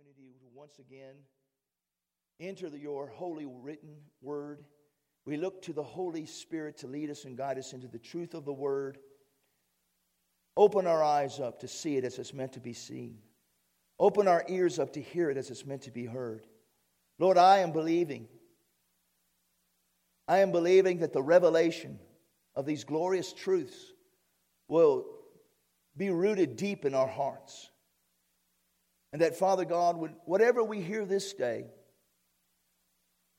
opportunity to once again enter the, your holy written word. We look to the Holy Spirit to lead us and guide us into the truth of the word. Open our eyes up to see it as it's meant to be seen. Open our ears up to hear it as it's meant to be heard. Lord, I am believing. I am believing that the revelation of these glorious truths will be rooted deep in our hearts. And that, Father God, whatever we hear this day,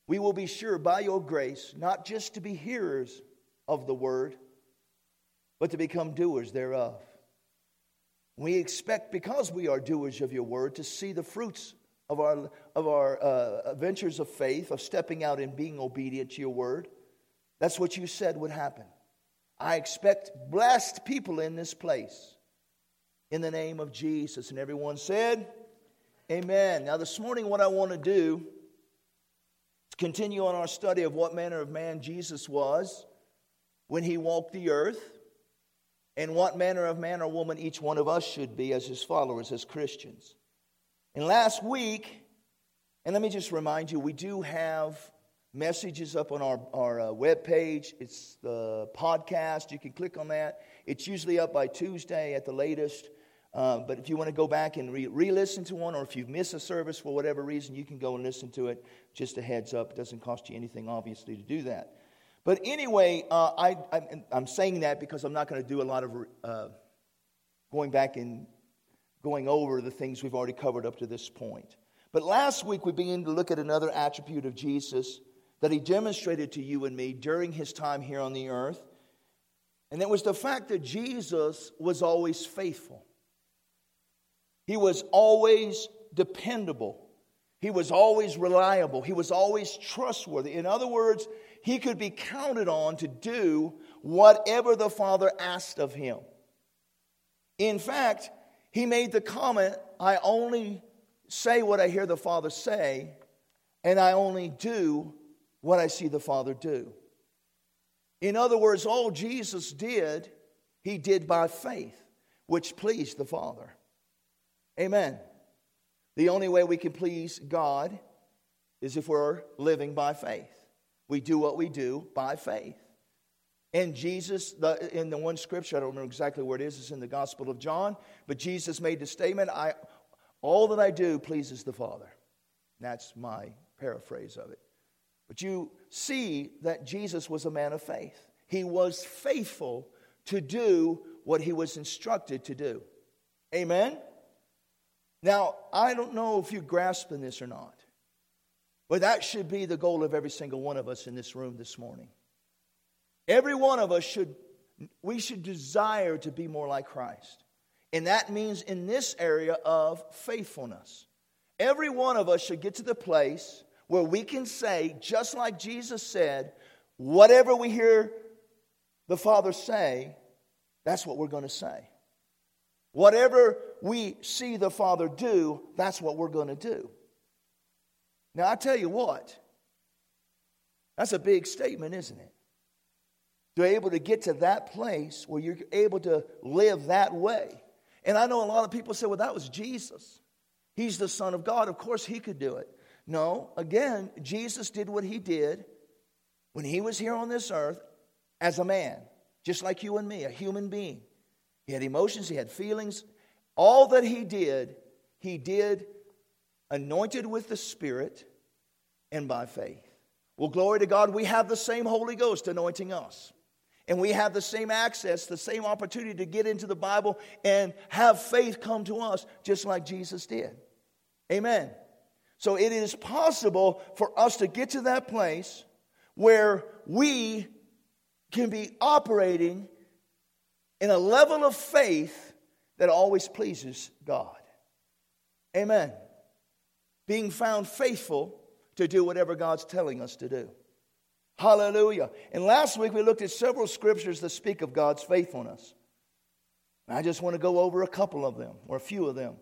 we will be sure by your grace not just to be hearers of the word, but to become doers thereof. We expect, because we are doers of your word, to see the fruits of our, of our uh, of faith, of stepping out and being obedient to your word. That's what you said would happen. I expect blessed people in this place in the name of Jesus. And everyone said, Amen. Now, this morning, what I want to do is continue on our study of what manner of man Jesus was when he walked the earth and what manner of man or woman each one of us should be as his followers, as Christians. And last week, and let me just remind you, we do have messages up on our, our uh, web page. It's the podcast. You can click on that. It's usually up by Tuesday at the latest. Uh, but if you want to go back and re listen to one, or if you miss a service for whatever reason, you can go and listen to it. Just a heads up, it doesn't cost you anything, obviously, to do that. But anyway, uh, I, am saying that because I'm not going to do a lot of uh, going back and going over the things we've already covered up to this point. But last week, we began to look at another attribute of Jesus that he demonstrated to you and me during his time here on the earth. And it was the fact that Jesus was always faithful. He was always dependable. He was always reliable. He was always trustworthy. In other words, he could be counted on to do whatever the Father asked of him. In fact, he made the comment I only say what I hear the Father say, and I only do what I see the Father do. In other words, all Jesus did, he did by faith, which pleased the Father. Amen. The only way we can please God is if we're living by faith. We do what we do by faith. And Jesus, the, in the one scripture, I don't remember exactly where it is, it's in the Gospel of John, but Jesus made the statement, I, All that I do pleases the Father. That's my paraphrase of it. But you see that Jesus was a man of faith. He was faithful to do what he was instructed to do. Amen? Now, I don't know if you're grasping this or not, but that should be the goal of every single one of us in this room this morning. Every one of us should, we should desire to be more like Christ. And that means in this area of faithfulness. Every one of us should get to the place where we can say, just like Jesus said, whatever we hear the Father say, that's what we're going to say. Whatever we see the Father do, that's what we're going to do. Now, I tell you what, that's a big statement, isn't it? To be able to get to that place where you're able to live that way. And I know a lot of people say, well, that was Jesus. He's the Son of God. Of course, he could do it. No, again, Jesus did what he did when he was here on this earth as a man, just like you and me, a human being. He had emotions, he had feelings. All that he did, he did anointed with the Spirit and by faith. Well, glory to God, we have the same Holy Ghost anointing us. And we have the same access, the same opportunity to get into the Bible and have faith come to us just like Jesus did. Amen. So it is possible for us to get to that place where we can be operating in a level of faith that always pleases God. Amen. Being found faithful to do whatever God's telling us to do. Hallelujah. And last week we looked at several scriptures that speak of God's faithfulness. I just want to go over a couple of them, or a few of them.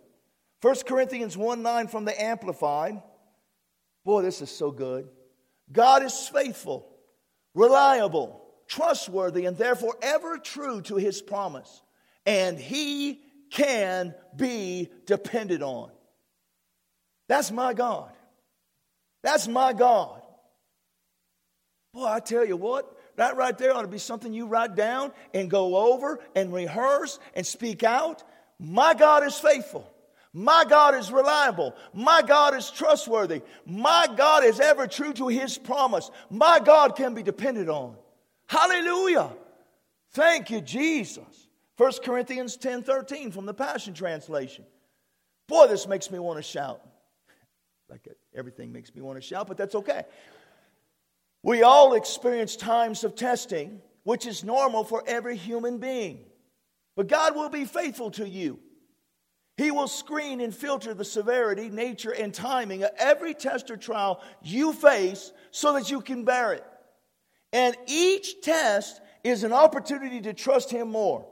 1 Corinthians 1 9 from the Amplified. Boy, this is so good. God is faithful, reliable, trustworthy, and therefore ever true to his promise. And he can be depended on. That's my God. That's my God. Boy, I tell you what, that right there ought to be something you write down and go over and rehearse and speak out. My God is faithful. My God is reliable. My God is trustworthy. My God is ever true to his promise. My God can be depended on. Hallelujah. Thank you, Jesus. 1 Corinthians 10 13 from the Passion Translation. Boy, this makes me want to shout. Like uh, everything makes me want to shout, but that's okay. We all experience times of testing, which is normal for every human being. But God will be faithful to you. He will screen and filter the severity, nature, and timing of every test or trial you face so that you can bear it. And each test is an opportunity to trust Him more.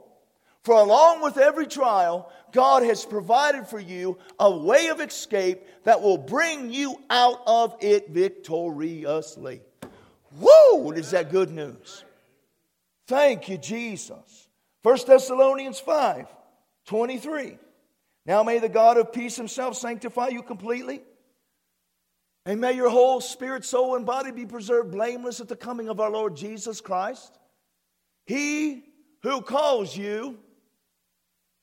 For along with every trial, God has provided for you a way of escape that will bring you out of it victoriously. Whoa, is that good news? Thank you, Jesus. 1 Thessalonians 5 23. Now may the God of peace himself sanctify you completely. And may your whole spirit, soul, and body be preserved blameless at the coming of our Lord Jesus Christ. He who calls you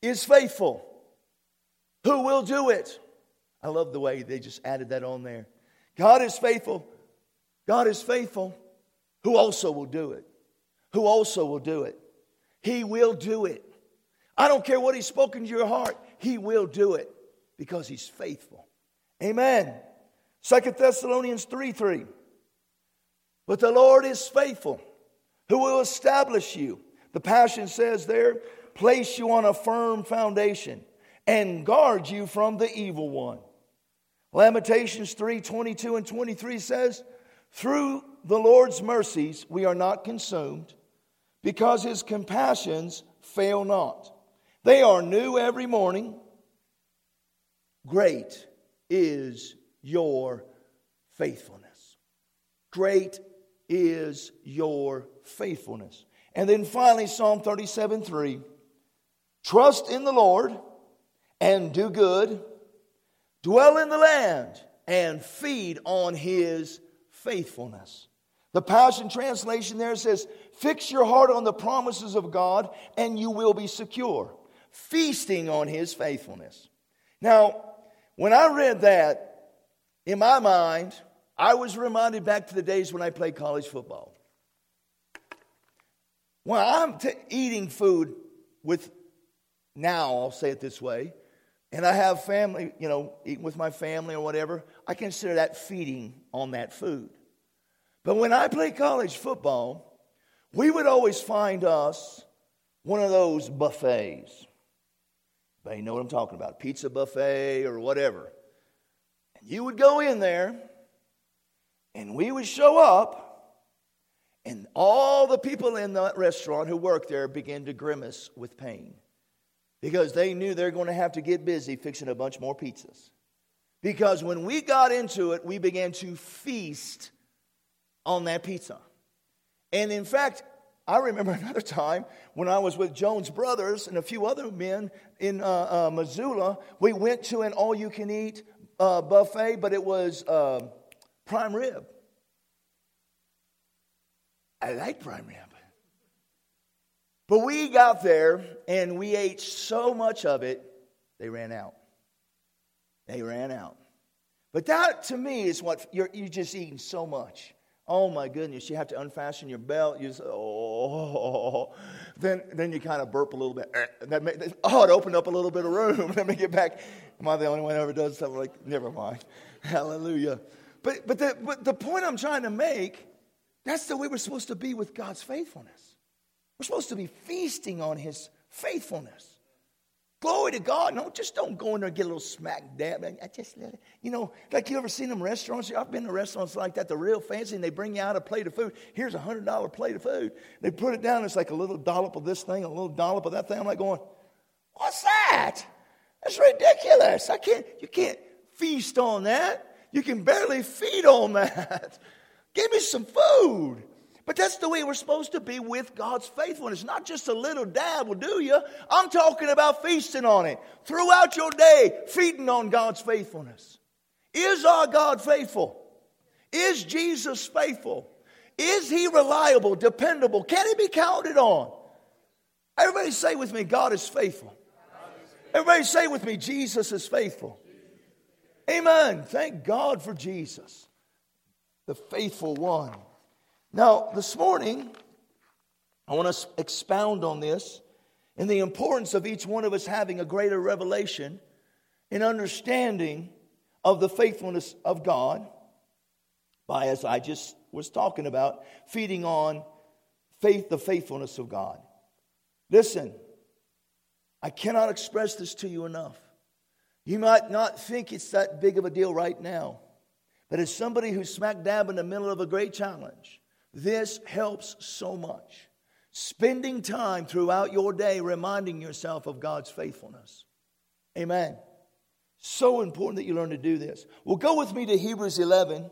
is faithful, who will do it. I love the way they just added that on there. God is faithful. God is faithful, who also will do it. Who also will do it. He will do it. I don't care what He's spoken to your heart, He will do it because He's faithful. Amen. Second Thessalonians 3 3. But the Lord is faithful, who will establish you. The Passion says there, place you on a firm foundation and guard you from the evil one. Lamentations 3 22 and 23 says, Through the Lord's mercies we are not consumed, because his compassions fail not. They are new every morning. Great is your faithfulness. Great is your faithfulness. And then finally, Psalm 37 3. Trust in the Lord and do good, dwell in the land and feed on his faithfulness. The Passion Translation there says, Fix your heart on the promises of God and you will be secure, feasting on his faithfulness. Now, when I read that, in my mind, I was reminded back to the days when I played college football. When I'm t- eating food with now, I'll say it this way, and I have family, you know, eating with my family or whatever, I consider that feeding on that food. But when I played college football, we would always find us one of those buffets. But you know what I'm talking about pizza buffet or whatever. You would go in there, and we would show up, and all the people in that restaurant who worked there began to grimace with pain because they knew they're going to have to get busy fixing a bunch more pizzas. Because when we got into it, we began to feast on that pizza. And in fact, I remember another time when I was with Jones Brothers and a few other men in uh, uh, Missoula. We went to an all you can eat uh, buffet, but it was uh, prime rib. I like prime rib. But we got there and we ate so much of it, they ran out. They ran out. But that to me is what you're, you're just eating so much. Oh my goodness, you have to unfasten your belt. You just, oh, then, then you kind of burp a little bit. That may, oh, it opened up a little bit of room. Let me get back. Am I the only one who ever does something like, never mind. Hallelujah. But, but, the, but the point I'm trying to make, that's the way we're supposed to be with God's faithfulness. We're supposed to be feasting on his faithfulness. Glory to God. No, just don't go in there and get a little smack dab. I just, you know, like you ever seen them restaurants? I've been to restaurants like that, they're real fancy, and they bring you out a plate of food. Here's a hundred dollar plate of food. They put it down. It's like a little dollop of this thing, a little dollop of that thing. I'm like going, what's that? That's ridiculous. I can't. You can't feast on that. You can barely feed on that. Give me some food. But that's the way we're supposed to be with God's faithfulness. Not just a little dab will do you. I'm talking about feasting on it throughout your day, feeding on God's faithfulness. Is our God faithful? Is Jesus faithful? Is he reliable, dependable? Can he be counted on? Everybody say with me, God is faithful. Everybody say with me, Jesus is faithful. Amen. Thank God for Jesus, the faithful one. Now, this morning, I want to expound on this and the importance of each one of us having a greater revelation and understanding of the faithfulness of God by, as I just was talking about, feeding on faith, the faithfulness of God. Listen, I cannot express this to you enough. You might not think it's that big of a deal right now, but as somebody who's smack dab in the middle of a great challenge, this helps so much. Spending time throughout your day reminding yourself of God's faithfulness. Amen. So important that you learn to do this. Well, go with me to Hebrews 11.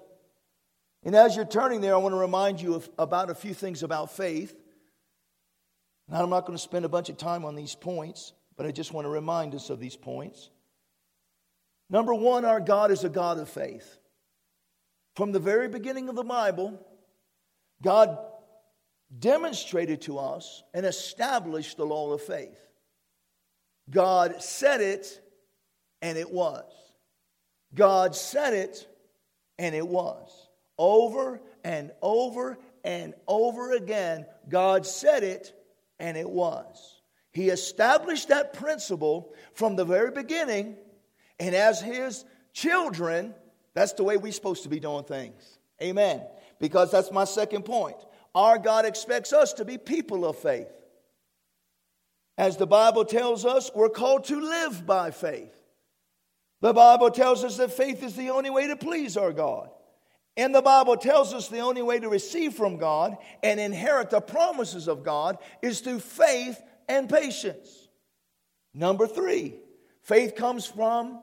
And as you're turning there, I want to remind you of, about a few things about faith. Now, I'm not going to spend a bunch of time on these points, but I just want to remind us of these points. Number one, our God is a God of faith. From the very beginning of the Bible, God demonstrated to us and established the law of faith. God said it, and it was. God said it, and it was. Over and over and over again, God said it, and it was. He established that principle from the very beginning, and as His children, that's the way we're supposed to be doing things. Amen. Because that's my second point. Our God expects us to be people of faith. As the Bible tells us, we're called to live by faith. The Bible tells us that faith is the only way to please our God. And the Bible tells us the only way to receive from God and inherit the promises of God is through faith and patience. Number three, faith comes from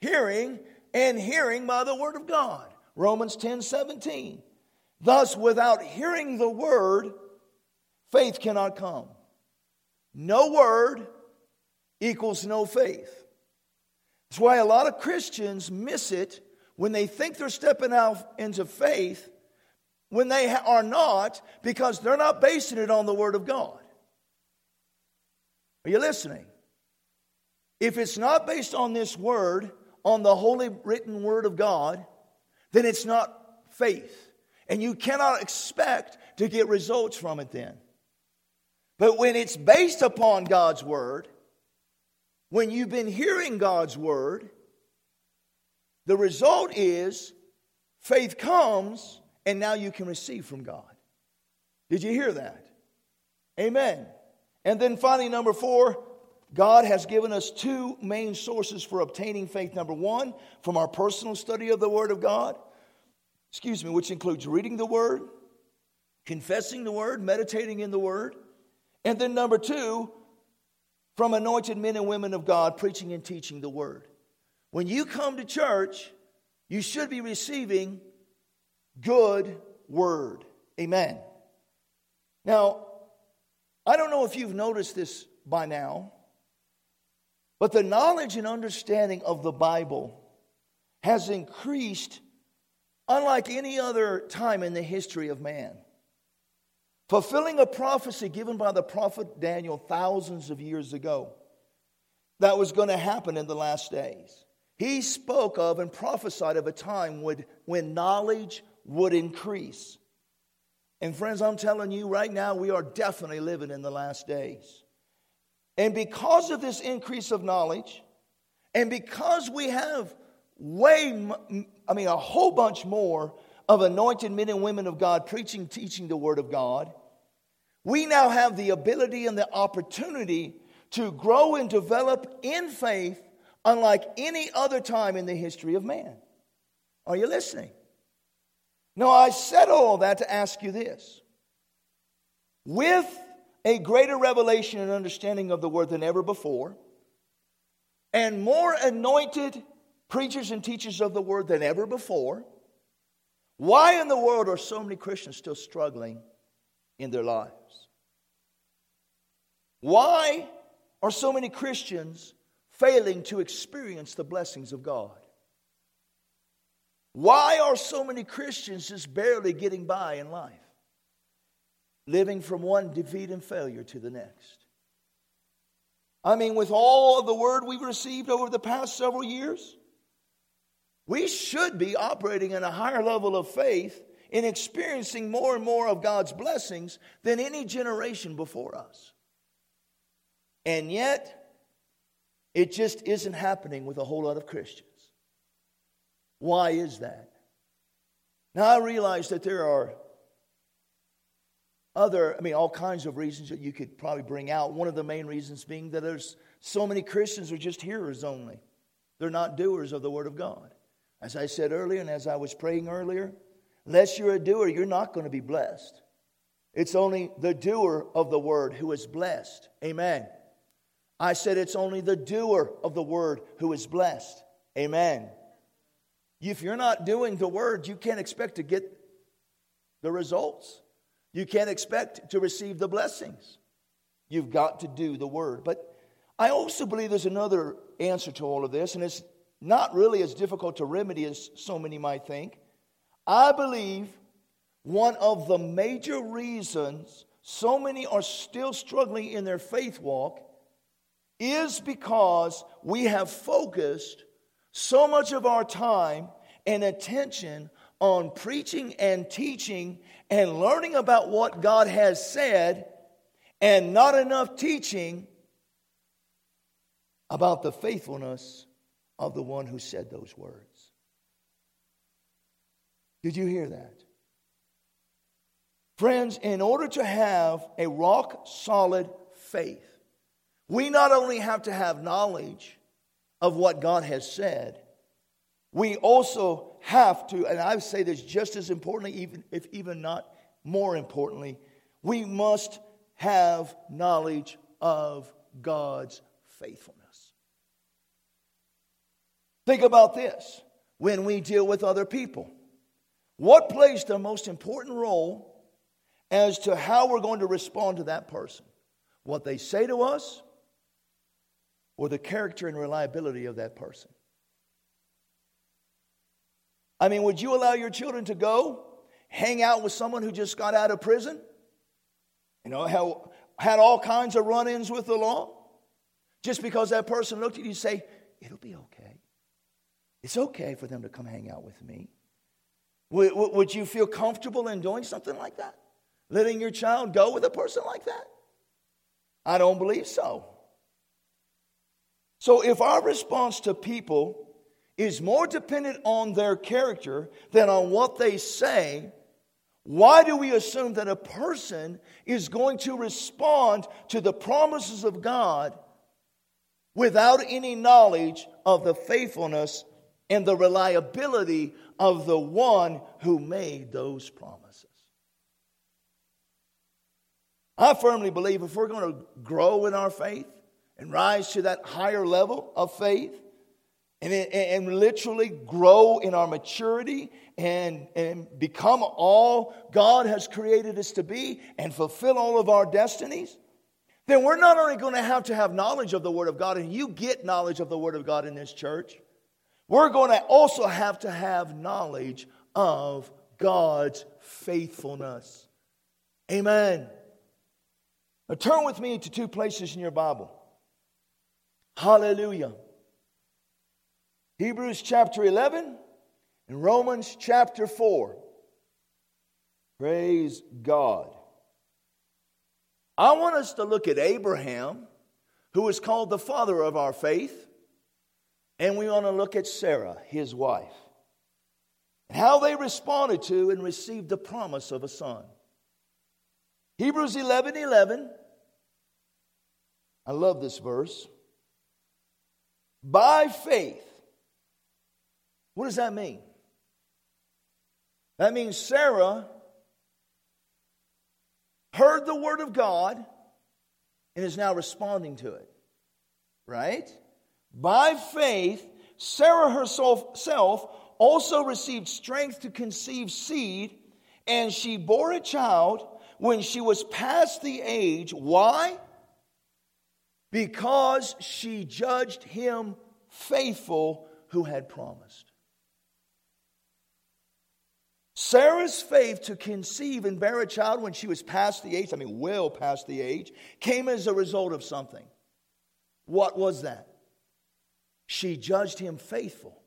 hearing, and hearing by the word of God. Romans 10 17. Thus, without hearing the word, faith cannot come. No word equals no faith. That's why a lot of Christians miss it when they think they're stepping out into faith when they are not because they're not basing it on the Word of God. Are you listening? If it's not based on this Word, on the holy written Word of God, then it's not faith. And you cannot expect to get results from it then. But when it's based upon God's Word, when you've been hearing God's Word, the result is faith comes and now you can receive from God. Did you hear that? Amen. And then finally, number four, God has given us two main sources for obtaining faith. Number one, from our personal study of the Word of God, excuse me, which includes reading the Word, confessing the Word, meditating in the Word. And then number two, from anointed men and women of God preaching and teaching the Word. When you come to church, you should be receiving good word. Amen. Now, I don't know if you've noticed this by now, but the knowledge and understanding of the Bible has increased unlike any other time in the history of man. Fulfilling a prophecy given by the prophet Daniel thousands of years ago that was going to happen in the last days. He spoke of and prophesied of a time would, when knowledge would increase. And friends, I'm telling you right now, we are definitely living in the last days. And because of this increase of knowledge, and because we have way, I mean, a whole bunch more of anointed men and women of God preaching, teaching the Word of God, we now have the ability and the opportunity to grow and develop in faith unlike any other time in the history of man. Are you listening? No, I said all that to ask you this. With a greater revelation and understanding of the word than ever before, and more anointed preachers and teachers of the word than ever before, why in the world are so many Christians still struggling in their lives? Why are so many Christians failing to experience the blessings of God? Why are so many Christians just barely getting by in life? Living from one defeat and failure to the next. I mean, with all of the word we've received over the past several years, we should be operating in a higher level of faith in experiencing more and more of God's blessings than any generation before us. And yet, it just isn't happening with a whole lot of Christians. Why is that? Now, I realize that there are other, I mean, all kinds of reasons that you could probably bring out. One of the main reasons being that there's so many Christians are just hearers only, they're not doers of the Word of God. As I said earlier, and as I was praying earlier, unless you're a doer, you're not going to be blessed. It's only the doer of the Word who is blessed. Amen. I said it's only the doer of the Word who is blessed. Amen. If you're not doing the Word, you can't expect to get the results. You can't expect to receive the blessings. You've got to do the Word. But I also believe there's another answer to all of this, and it's not really as difficult to remedy as so many might think. I believe one of the major reasons so many are still struggling in their faith walk is because we have focused so much of our time and attention on preaching and teaching and learning about what God has said, and not enough teaching about the faithfulness of the one who said those words. Did you hear that? Friends, in order to have a rock solid faith, we not only have to have knowledge of what God has said, we also have to, and I say this just as importantly, even if even not more importantly, we must have knowledge of God's faithfulness. Think about this when we deal with other people. What plays the most important role as to how we're going to respond to that person? What they say to us or the character and reliability of that person? I mean, would you allow your children to go hang out with someone who just got out of prison? You know, how, had all kinds of run ins with the law? Just because that person looked at you and say, it'll be okay. It's okay for them to come hang out with me. Would, would you feel comfortable in doing something like that? Letting your child go with a person like that? I don't believe so. So, if our response to people is more dependent on their character than on what they say, why do we assume that a person is going to respond to the promises of God without any knowledge of the faithfulness and the reliability of the one who made those promises. I firmly believe if we're going to grow in our faith and rise to that higher level of faith and, and literally grow in our maturity and, and become all God has created us to be and fulfill all of our destinies, then we're not only going to have to have knowledge of the Word of God, and you get knowledge of the Word of God in this church, we're going to also have to have knowledge of God's faithfulness. Amen. Now turn with me to two places in your Bible. Hallelujah. Hebrews chapter 11 and Romans chapter 4. Praise God. I want us to look at Abraham, who is called the father of our faith. And we want to look at Sarah, his wife, and how they responded to and received the promise of a son. Hebrews 11 11. I love this verse. By faith. What does that mean? That means Sarah heard the word of God and is now responding to it. Right? By faith, Sarah herself also received strength to conceive seed, and she bore a child when she was past the age. Why? Because she judged him faithful who had promised. Sarah's faith to conceive and bear a child when she was past the age, I mean, well past the age, came as a result of something. What was that? She judged him faithful.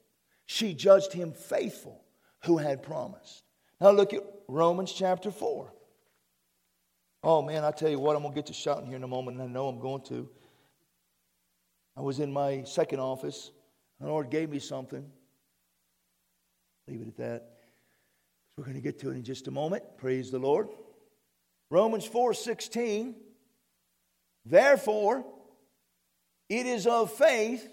She judged him faithful who had promised. Now look at Romans chapter 4. Oh man, I tell you what, I'm going to get to shouting here in a moment, and I know I'm going to. I was in my second office. The Lord gave me something. Leave it at that. We're going to get to it in just a moment. Praise the Lord. Romans 4 16. Therefore, it is of faith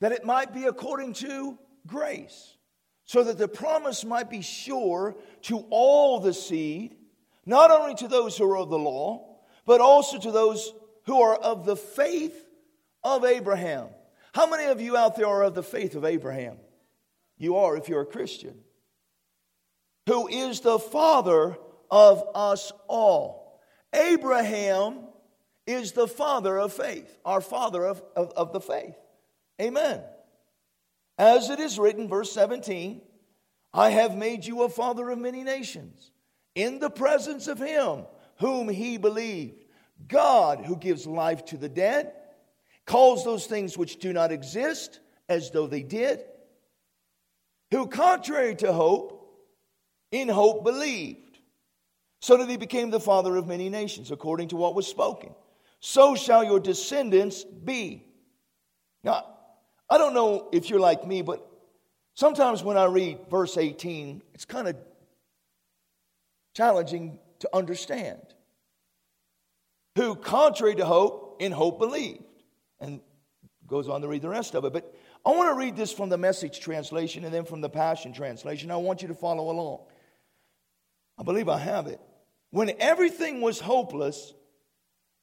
that it might be according to grace, so that the promise might be sure to all the seed, not only to those who are of the law, but also to those who are of the faith of Abraham. How many of you out there are of the faith of Abraham? You are if you're a Christian. Who is the father of us all? Abraham is the father of faith, our father of, of, of the faith. Amen. As it is written, verse 17, I have made you a father of many nations in the presence of him whom he believed. God, who gives life to the dead, calls those things which do not exist as though they did, who, contrary to hope, in hope believed, so that he became the father of many nations, according to what was spoken. So shall your descendants be. Now, I don't know if you're like me, but sometimes when I read verse 18, it's kind of challenging to understand. Who, contrary to hope, in hope believed. And goes on to read the rest of it. But I want to read this from the message translation and then from the Passion translation. I want you to follow along. I believe I have it. When everything was hopeless,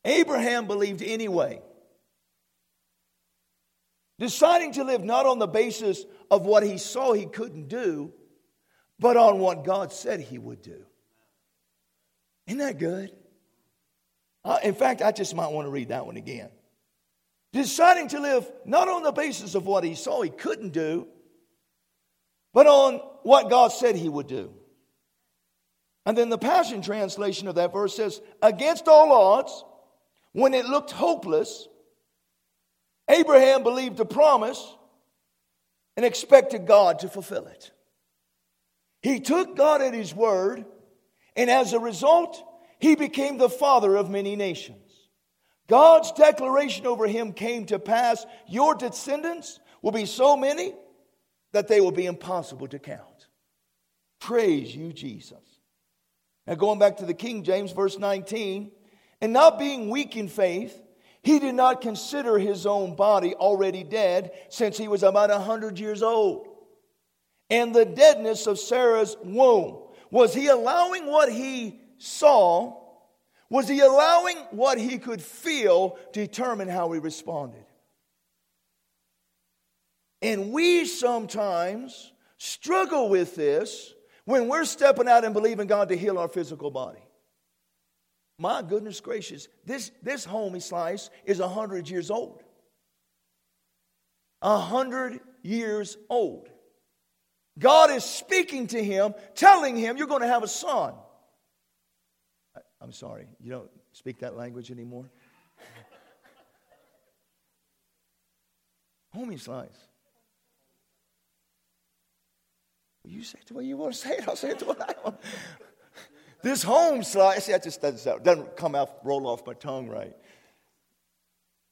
Abraham believed anyway deciding to live not on the basis of what he saw he couldn't do, but on what God said he would do. Isn't that good? Uh, in fact, I just might want to read that one again. Deciding to live not on the basis of what he saw he couldn't do, but on what God said he would do. And then the Passion Translation of that verse says, Against all odds, when it looked hopeless, Abraham believed the promise and expected God to fulfill it. He took God at his word, and as a result, he became the father of many nations. God's declaration over him came to pass Your descendants will be so many that they will be impossible to count. Praise you, Jesus. Now, going back to the King James, verse 19, and not being weak in faith, he did not consider his own body already dead since he was about a 100 years old. And the deadness of Sarah's womb. Was he allowing what he saw? Was he allowing what he could feel determine how he responded? And we sometimes struggle with this when we're stepping out and believing God to heal our physical body. My goodness gracious, this, this homie slice is 100 years old. 100 years old. God is speaking to him, telling him, You're going to have a son. I'm sorry, you don't speak that language anymore? homie slice. You say it the way you want to say it, I'll say it the way I want. This home slice, see that just doesn't, doesn't come out, roll off my tongue right.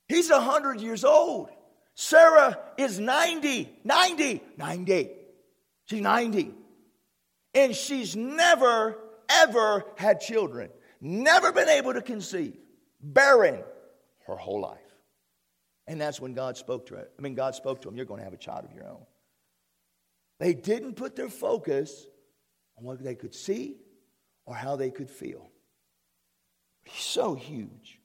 He's 100 years old. Sarah is 90, 90, 90. She's 90. And she's never, ever had children, never been able to conceive, barren her whole life. And that's when God spoke to her. I mean, God spoke to him, You're going to have a child of your own. They didn't put their focus on what they could see or how they could feel. He's so huge.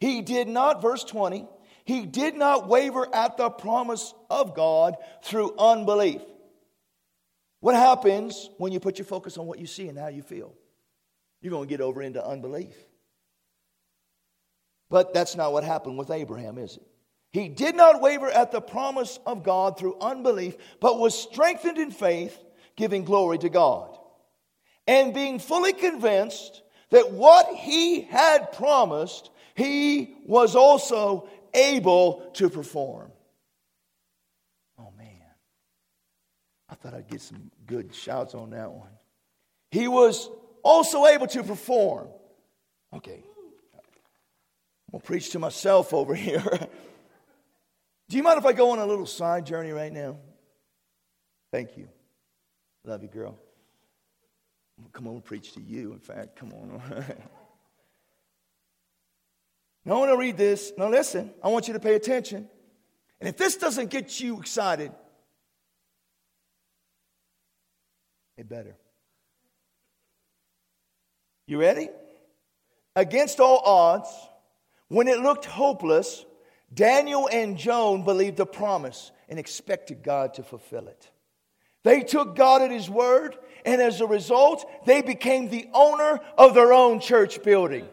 He did not, verse 20, he did not waver at the promise of God through unbelief. What happens when you put your focus on what you see and how you feel? You're going to get over into unbelief. But that's not what happened with Abraham, is it? He did not waver at the promise of God through unbelief, but was strengthened in faith, giving glory to God. and being fully convinced that what he had promised, he was also able to perform. Oh man, I thought I'd get some good shouts on that one. He was also able to perform. Okay, I'm gonna preach to myself over here. Do you mind if I go on a little side journey right now? Thank you. Love you, girl. Come on, preach to you, in fact. Come on. now, I want to read this. Now, listen, I want you to pay attention. And if this doesn't get you excited, it better. You ready? Against all odds, when it looked hopeless, Daniel and Joan believed the promise and expected God to fulfill it. They took God at His word, and as a result, they became the owner of their own church building.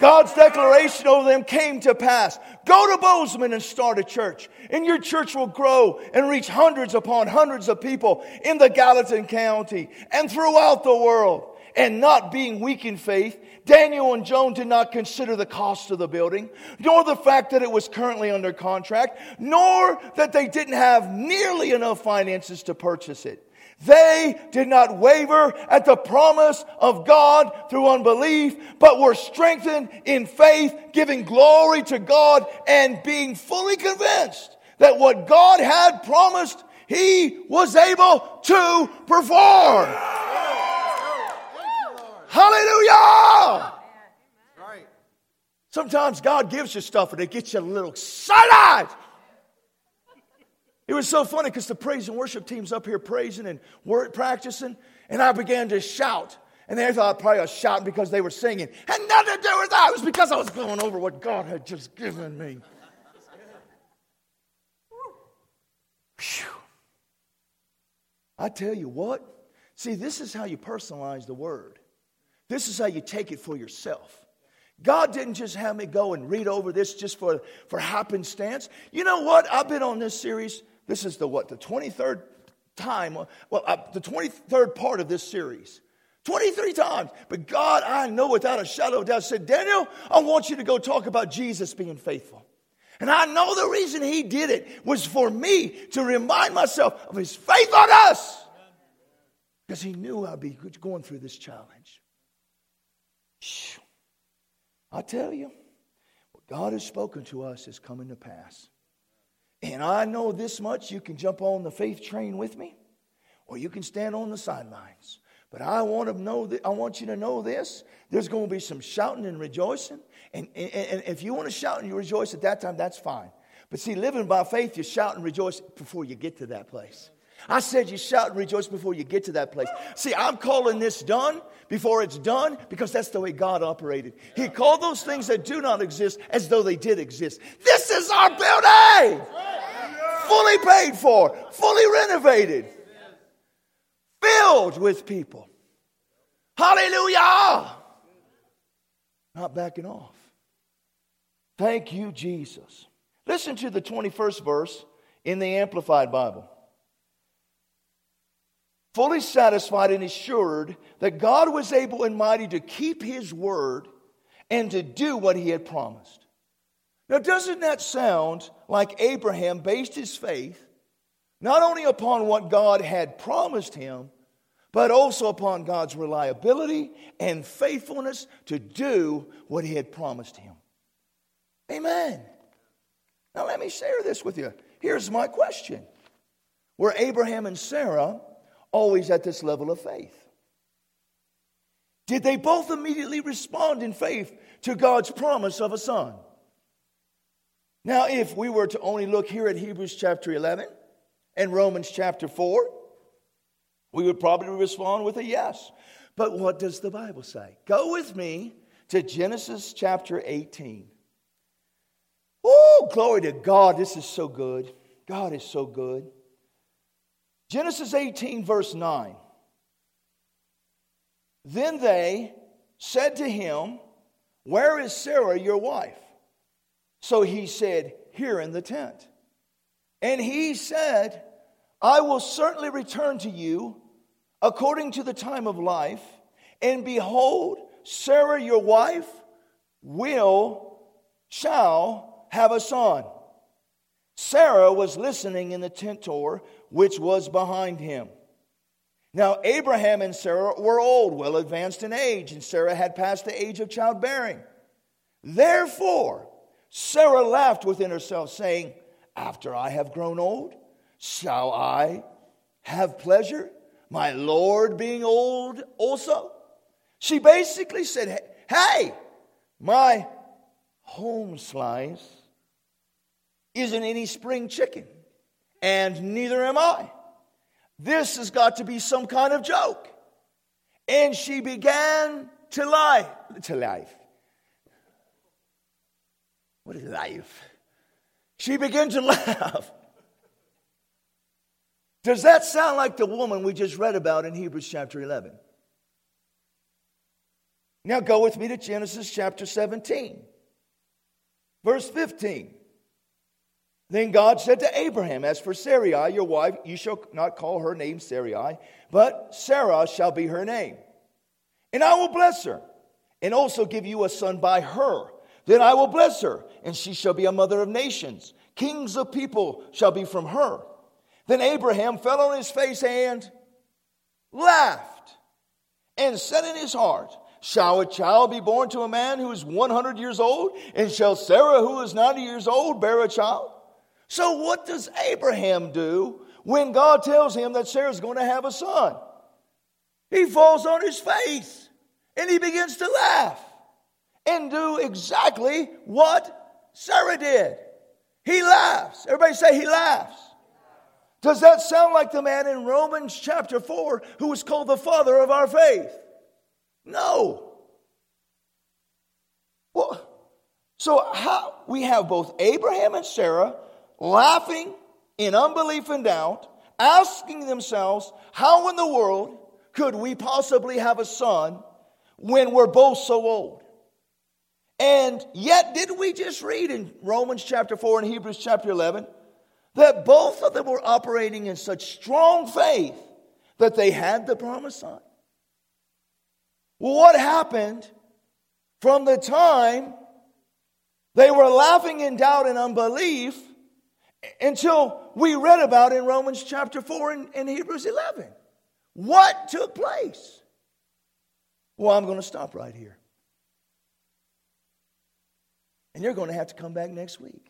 God's declaration over them came to pass. Go to Bozeman and start a church, and your church will grow and reach hundreds upon hundreds of people in the Gallatin County and throughout the world. And not being weak in faith, Daniel and Joan did not consider the cost of the building, nor the fact that it was currently under contract, nor that they didn't have nearly enough finances to purchase it. They did not waver at the promise of God through unbelief, but were strengthened in faith, giving glory to God and being fully convinced that what God had promised, He was able to perform. Hallelujah! Right. Sometimes God gives you stuff and it gets you a little excited. It was so funny because the praise and worship team's up here praising and word practicing, and I began to shout. And they thought probably I was shouting because they were singing. Had nothing to do with that. It was because I was going over what God had just given me. Whew. I tell you what, see, this is how you personalize the word. This is how you take it for yourself. God didn't just have me go and read over this just for, for happenstance. You know what? I've been on this series. This is the what? The 23rd time. Well, uh, the 23rd part of this series. 23 times. But God, I know without a shadow of doubt, said, Daniel, I want you to go talk about Jesus being faithful. And I know the reason he did it was for me to remind myself of his faith on us. Because he knew I'd be going through this challenge. I tell you, what God has spoken to us is coming to pass. And I know this much you can jump on the faith train with me, or you can stand on the sidelines. But I want to know that I want you to know this. There's going to be some shouting and rejoicing. And, and, and if you want to shout and you rejoice at that time, that's fine. But see, living by faith, you shout and rejoice before you get to that place. I said you shout and rejoice before you get to that place. See, I'm calling this done before it's done because that's the way God operated. He called those things that do not exist as though they did exist. This is our building! Fully paid for, fully renovated, filled with people. Hallelujah! Not backing off. Thank you, Jesus. Listen to the 21st verse in the Amplified Bible fully satisfied and assured that God was able and mighty to keep his word and to do what he had promised. Now, doesn't that sound like Abraham based his faith not only upon what God had promised him, but also upon God's reliability and faithfulness to do what he had promised him? Amen. Now, let me share this with you. Here's my question Were Abraham and Sarah always at this level of faith? Did they both immediately respond in faith to God's promise of a son? Now, if we were to only look here at Hebrews chapter 11 and Romans chapter 4, we would probably respond with a yes. But what does the Bible say? Go with me to Genesis chapter 18. Oh, glory to God. This is so good. God is so good. Genesis 18, verse 9. Then they said to him, Where is Sarah, your wife? So he said, Here in the tent. And he said, I will certainly return to you according to the time of life, and behold, Sarah your wife will, shall have a son. Sarah was listening in the tent door which was behind him. Now, Abraham and Sarah were old, well advanced in age, and Sarah had passed the age of childbearing. Therefore, Sarah laughed within herself, saying, After I have grown old, shall I have pleasure, my Lord being old also? She basically said, Hey, my home slice isn't any spring chicken, and neither am I. This has got to be some kind of joke. And she began to lie, to life. What is life? She began to laugh. Does that sound like the woman we just read about in Hebrews chapter 11? Now go with me to Genesis chapter 17, verse 15. Then God said to Abraham, As for Sarai, your wife, you shall not call her name Sarai, but Sarah shall be her name. And I will bless her, and also give you a son by her. Then I will bless her, and she shall be a mother of nations. Kings of people shall be from her. Then Abraham fell on his face and laughed, and said in his heart, Shall a child be born to a man who is 100 years old? And shall Sarah, who is 90 years old, bear a child? So, what does Abraham do when God tells him that Sarah's going to have a son? He falls on his face and he begins to laugh and do exactly what Sarah did. He laughs. Everybody say he laughs. Does that sound like the man in Romans chapter 4 who was called the father of our faith? No. Well, so how we have both Abraham and Sarah laughing in unbelief and doubt, asking themselves, how in the world could we possibly have a son when we're both so old? And yet, did we just read in Romans chapter 4 and Hebrews chapter 11 that both of them were operating in such strong faith that they had the promised son? Well, what happened from the time they were laughing in doubt and unbelief until we read about in Romans chapter 4 and, and Hebrews 11. What took place? Well, I'm going to stop right here. And you're going to have to come back next week.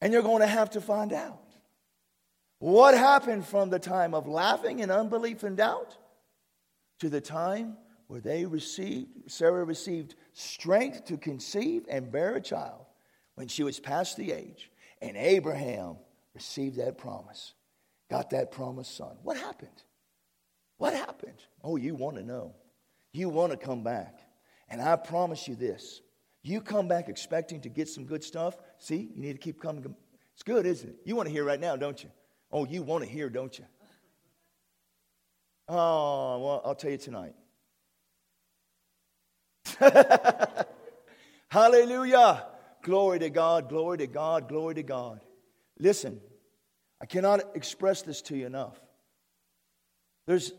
And you're going to have to find out what happened from the time of laughing and unbelief and doubt to the time where they received, Sarah received strength to conceive and bear a child when she was past the age. And Abraham received that promise, got that promised son. What happened? What happened? Oh, you want to know. You want to come back. And I promise you this you come back expecting to get some good stuff. See, you need to keep coming. It's good, isn't it? You want to hear right now, don't you? Oh, you want to hear, don't you? Oh, well, I'll tell you tonight. Hallelujah. Glory to God, glory to God, glory to God. Listen, I cannot express this to you enough. There's,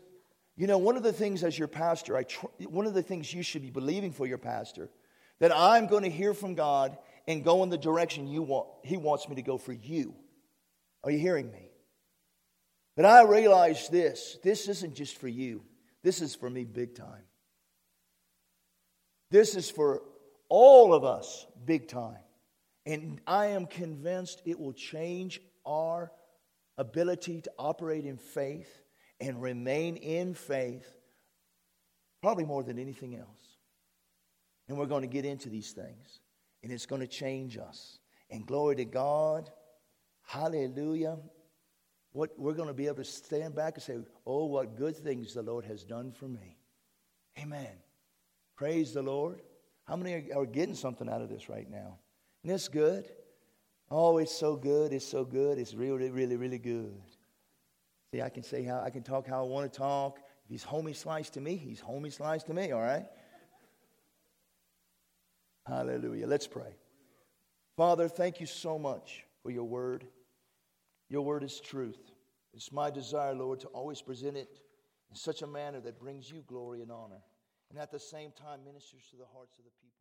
you know, one of the things as your pastor, I tr- one of the things you should be believing for your pastor, that I'm going to hear from God and go in the direction you want, He wants me to go for you. Are you hearing me? But I realize this this isn't just for you, this is for me big time. This is for all of us, big time. And I am convinced it will change our ability to operate in faith and remain in faith, probably more than anything else. And we're going to get into these things, and it's going to change us. And glory to God, hallelujah. What we're going to be able to stand back and say, Oh, what good things the Lord has done for me. Amen. Praise the Lord. How many are getting something out of this right now? Isn't this good? Oh, it's so good. It's so good. It's really, really, really good. See, I can say how I can talk how I want to talk. If he's homie sliced to me, he's homie sliced to me, all right? Hallelujah. Let's pray. Father, thank you so much for your word. Your word is truth. It's my desire, Lord, to always present it in such a manner that brings you glory and honor, and at the same time ministers to the hearts of the people.